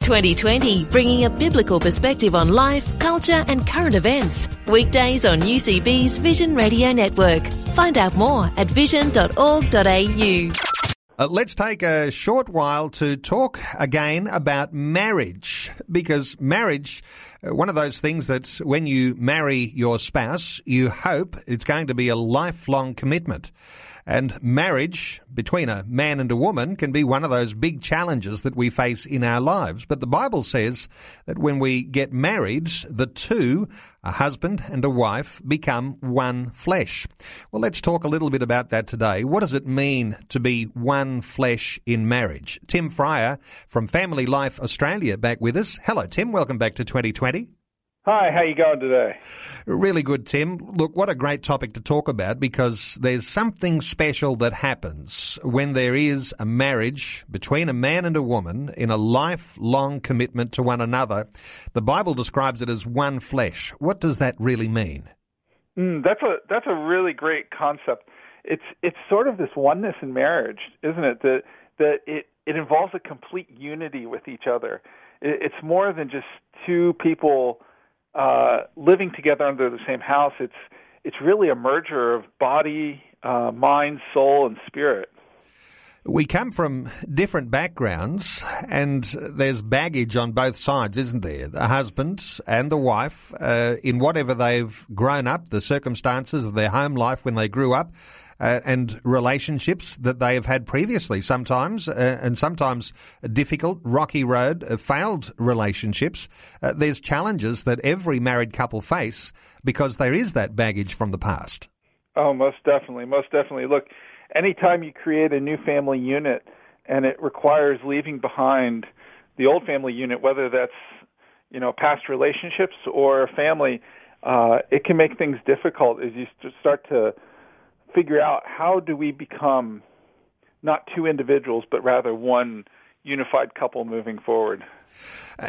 2020, bringing a biblical perspective on life, culture, and current events. Weekdays on UCB's Vision Radio Network. Find out more at vision.org.au. Uh, let's take a short while to talk again about marriage because marriage, uh, one of those things that when you marry your spouse, you hope it's going to be a lifelong commitment. And marriage between a man and a woman can be one of those big challenges that we face in our lives. But the Bible says that when we get married, the two, a husband and a wife, become one flesh. Well, let's talk a little bit about that today. What does it mean to be one flesh in marriage? Tim Fryer from Family Life Australia back with us. Hello, Tim. Welcome back to 2020. Hi, how you going today? Really good, Tim. Look, what a great topic to talk about because there's something special that happens when there is a marriage between a man and a woman in a lifelong commitment to one another. The Bible describes it as one flesh. What does that really mean? Mm, that's a that's a really great concept. It's it's sort of this oneness in marriage, isn't it? That that it it involves a complete unity with each other. It, it's more than just two people uh, living together under the same house, it's it's really a merger of body, uh, mind, soul, and spirit. We come from different backgrounds, and there's baggage on both sides, isn't there? The husband and the wife, uh, in whatever they've grown up, the circumstances of their home life when they grew up, uh, and relationships that they have had previously, sometimes, uh, and sometimes difficult, rocky road, uh, failed relationships. Uh, there's challenges that every married couple face because there is that baggage from the past. Oh, most definitely. Most definitely. Look, anytime you create a new family unit and it requires leaving behind the old family unit, whether that's you know past relationships or family, uh, it can make things difficult as you start to figure out how do we become not two individuals, but rather one unified couple moving forward.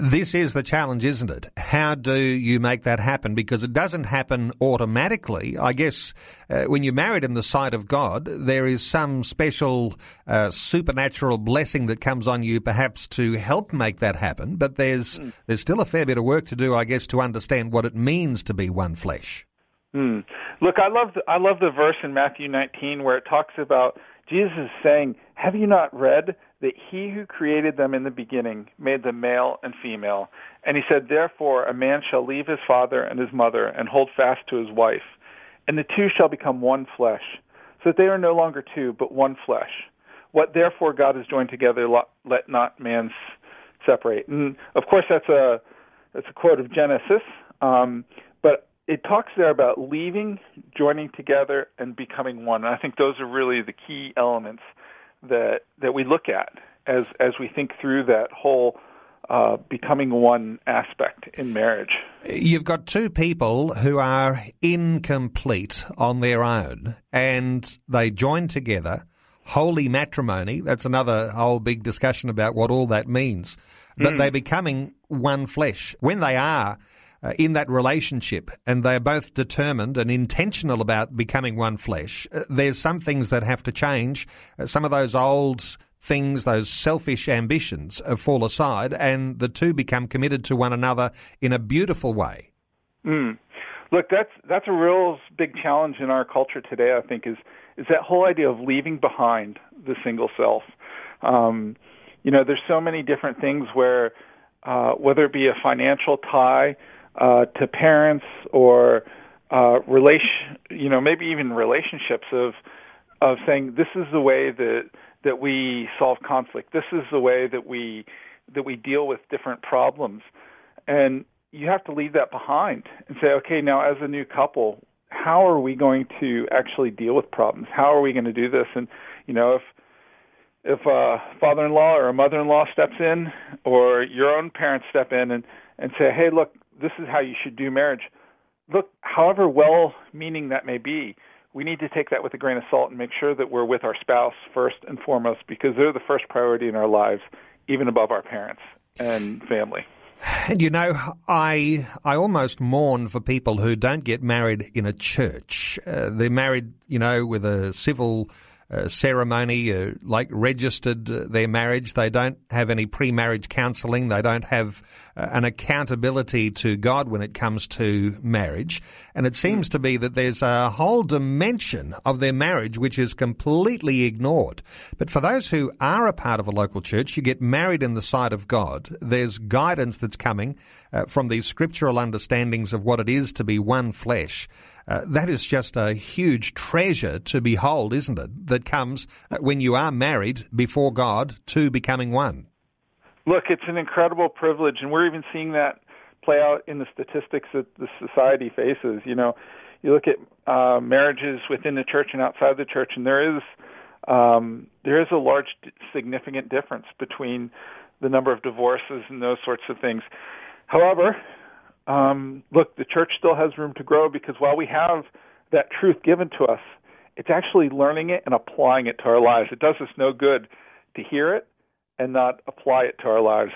This is the challenge, isn't it? How do you make that happen? Because it doesn't happen automatically. I guess uh, when you're married in the sight of God, there is some special uh, supernatural blessing that comes on you, perhaps to help make that happen. But there's mm. there's still a fair bit of work to do, I guess, to understand what it means to be one flesh. Hmm. Look, I love the, I love the verse in Matthew 19 where it talks about Jesus saying, "Have you not read that He who created them in the beginning made them male and female?" And He said, "Therefore a man shall leave his father and his mother and hold fast to his wife, and the two shall become one flesh, so that they are no longer two but one flesh. What therefore God has joined together, let not man separate." And of course, that's a that's a quote of Genesis. Um, it talks there about leaving, joining together, and becoming one. And I think those are really the key elements that that we look at as as we think through that whole uh, becoming one aspect in marriage. You've got two people who are incomplete on their own, and they join together. Holy matrimony, that's another whole big discussion about what all that means. But mm. they're becoming one flesh. When they are uh, in that relationship and they're both determined and intentional about becoming one flesh, uh, there's some things that have to change. Uh, some of those old things, those selfish ambitions uh, fall aside and the two become committed to one another in a beautiful way. Mm. Look, that's that's a real big challenge in our culture today. I think is is that whole idea of leaving behind the single self. Um, you know, there's so many different things where, uh, whether it be a financial tie uh, to parents or uh, relation, you know, maybe even relationships of of saying this is the way that that we solve conflict. This is the way that we that we deal with different problems, and you have to leave that behind and say, okay, now as a new couple, how are we going to actually deal with problems? How are we going to do this? And you know, if if a father-in-law or a mother-in-law steps in, or your own parents step in and and say, hey, look, this is how you should do marriage. look, however well meaning that may be, we need to take that with a grain of salt and make sure that we're with our spouse first and foremost because they're the first priority in our lives, even above our parents and family. And you know, I I almost mourn for people who don't get married in a church. Uh, they're married, you know, with a civil uh, ceremony, uh, like registered uh, their marriage. They don't have any pre-marriage counselling. They don't have an accountability to God when it comes to marriage. And it seems to be that there's a whole dimension of their marriage which is completely ignored. But for those who are a part of a local church, you get married in the sight of God. There's guidance that's coming uh, from these scriptural understandings of what it is to be one flesh. Uh, that is just a huge treasure to behold, isn't it? That comes uh, when you are married before God to becoming one. Look, it's an incredible privilege, and we're even seeing that play out in the statistics that the society faces. You know, you look at uh, marriages within the church and outside the church, and there is um, there is a large, significant difference between the number of divorces and those sorts of things. However, um, look, the church still has room to grow because while we have that truth given to us, it's actually learning it and applying it to our lives. It does us no good to hear it and not apply it to our lives.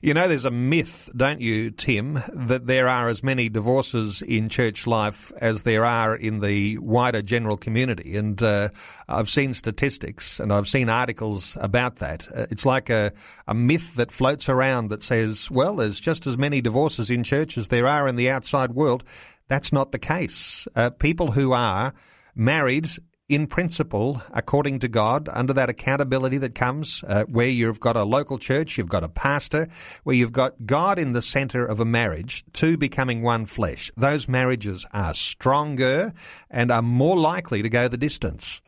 You know, there's a myth, don't you, Tim, that there are as many divorces in church life as there are in the wider general community. And uh, I've seen statistics and I've seen articles about that. Uh, it's like a, a myth that floats around that says, well, there's just as many divorces in church as there are in the outside world. That's not the case. Uh, people who are married in principle, according to God, under that accountability that comes uh, where you've got a local church, you've got a pastor, where you've got God in the center of a marriage, two becoming one flesh. Those marriages are stronger and are more likely to go the distance.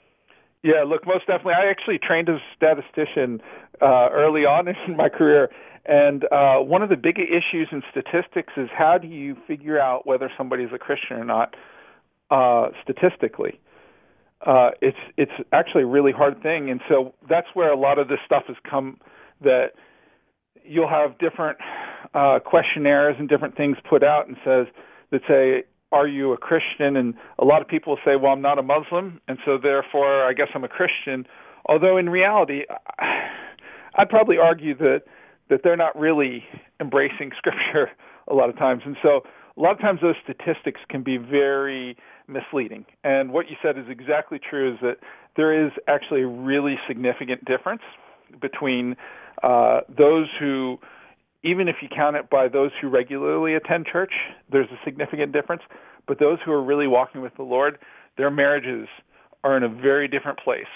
Yeah, look, most definitely. I actually trained as a statistician uh, early on in my career, and uh, one of the big issues in statistics is how do you figure out whether somebody is a Christian or not uh, statistically? Uh, it's it's actually a really hard thing, and so that's where a lot of this stuff has come. That you'll have different uh, questionnaires and different things put out and says that say, "Are you a Christian?" And a lot of people say, "Well, I'm not a Muslim, and so therefore, I guess I'm a Christian." Although in reality, I'd probably argue that that they're not really embracing Scripture a lot of times, and so a lot of times those statistics can be very misleading. And what you said is exactly true is that there is actually a really significant difference between uh, those who, even if you count it by those who regularly attend church, there's a significant difference. But those who are really walking with the Lord, their marriages are in a very different place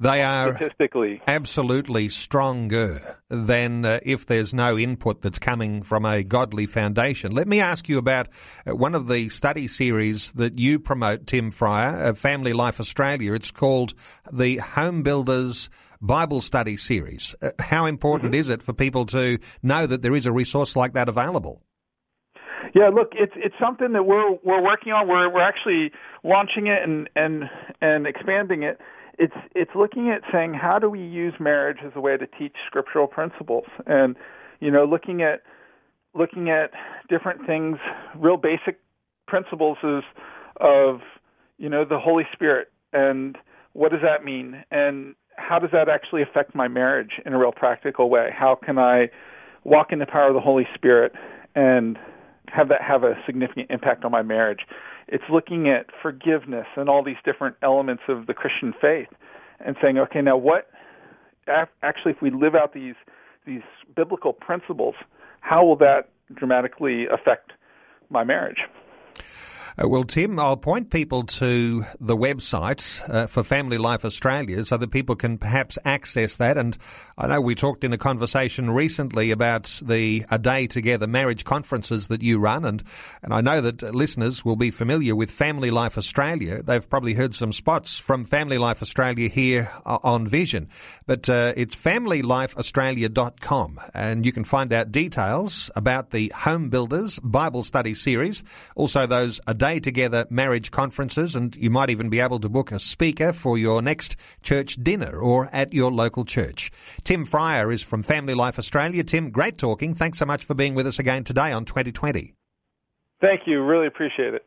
they are statistically absolutely stronger than uh, if there's no input that's coming from a godly foundation. Let me ask you about uh, one of the study series that you promote, Tim Fryer, Family Life Australia. It's called the Home Builders Bible Study Series. Uh, how important mm-hmm. is it for people to know that there is a resource like that available? Yeah, look, it's it's something that we're we're working on. We're we're actually launching it and and and expanding it it's it's looking at saying how do we use marriage as a way to teach scriptural principles? And you know looking at looking at different things real basic principles is of you know the holy spirit and what does that mean? And how does that actually affect my marriage in a real practical way? How can i walk in the power of the holy spirit and have that have a significant impact on my marriage it's looking at forgiveness and all these different elements of the Christian faith and saying, okay, now what actually if we live out these these biblical principles, how will that dramatically affect my marriage? Uh, well, Tim, I'll point people to the website uh, for Family Life Australia so that people can perhaps access that. And I know we talked in a conversation recently about the A Day Together marriage conferences that you run. And, and I know that listeners will be familiar with Family Life Australia. They've probably heard some spots from Family Life Australia here uh, on Vision. But uh, it's familylifeaustralia.com. And you can find out details about the Home Builders Bible Study Series, also those A Day Day Together marriage conferences, and you might even be able to book a speaker for your next church dinner or at your local church. Tim Fryer is from Family Life Australia. Tim, great talking. Thanks so much for being with us again today on 2020. Thank you. Really appreciate it.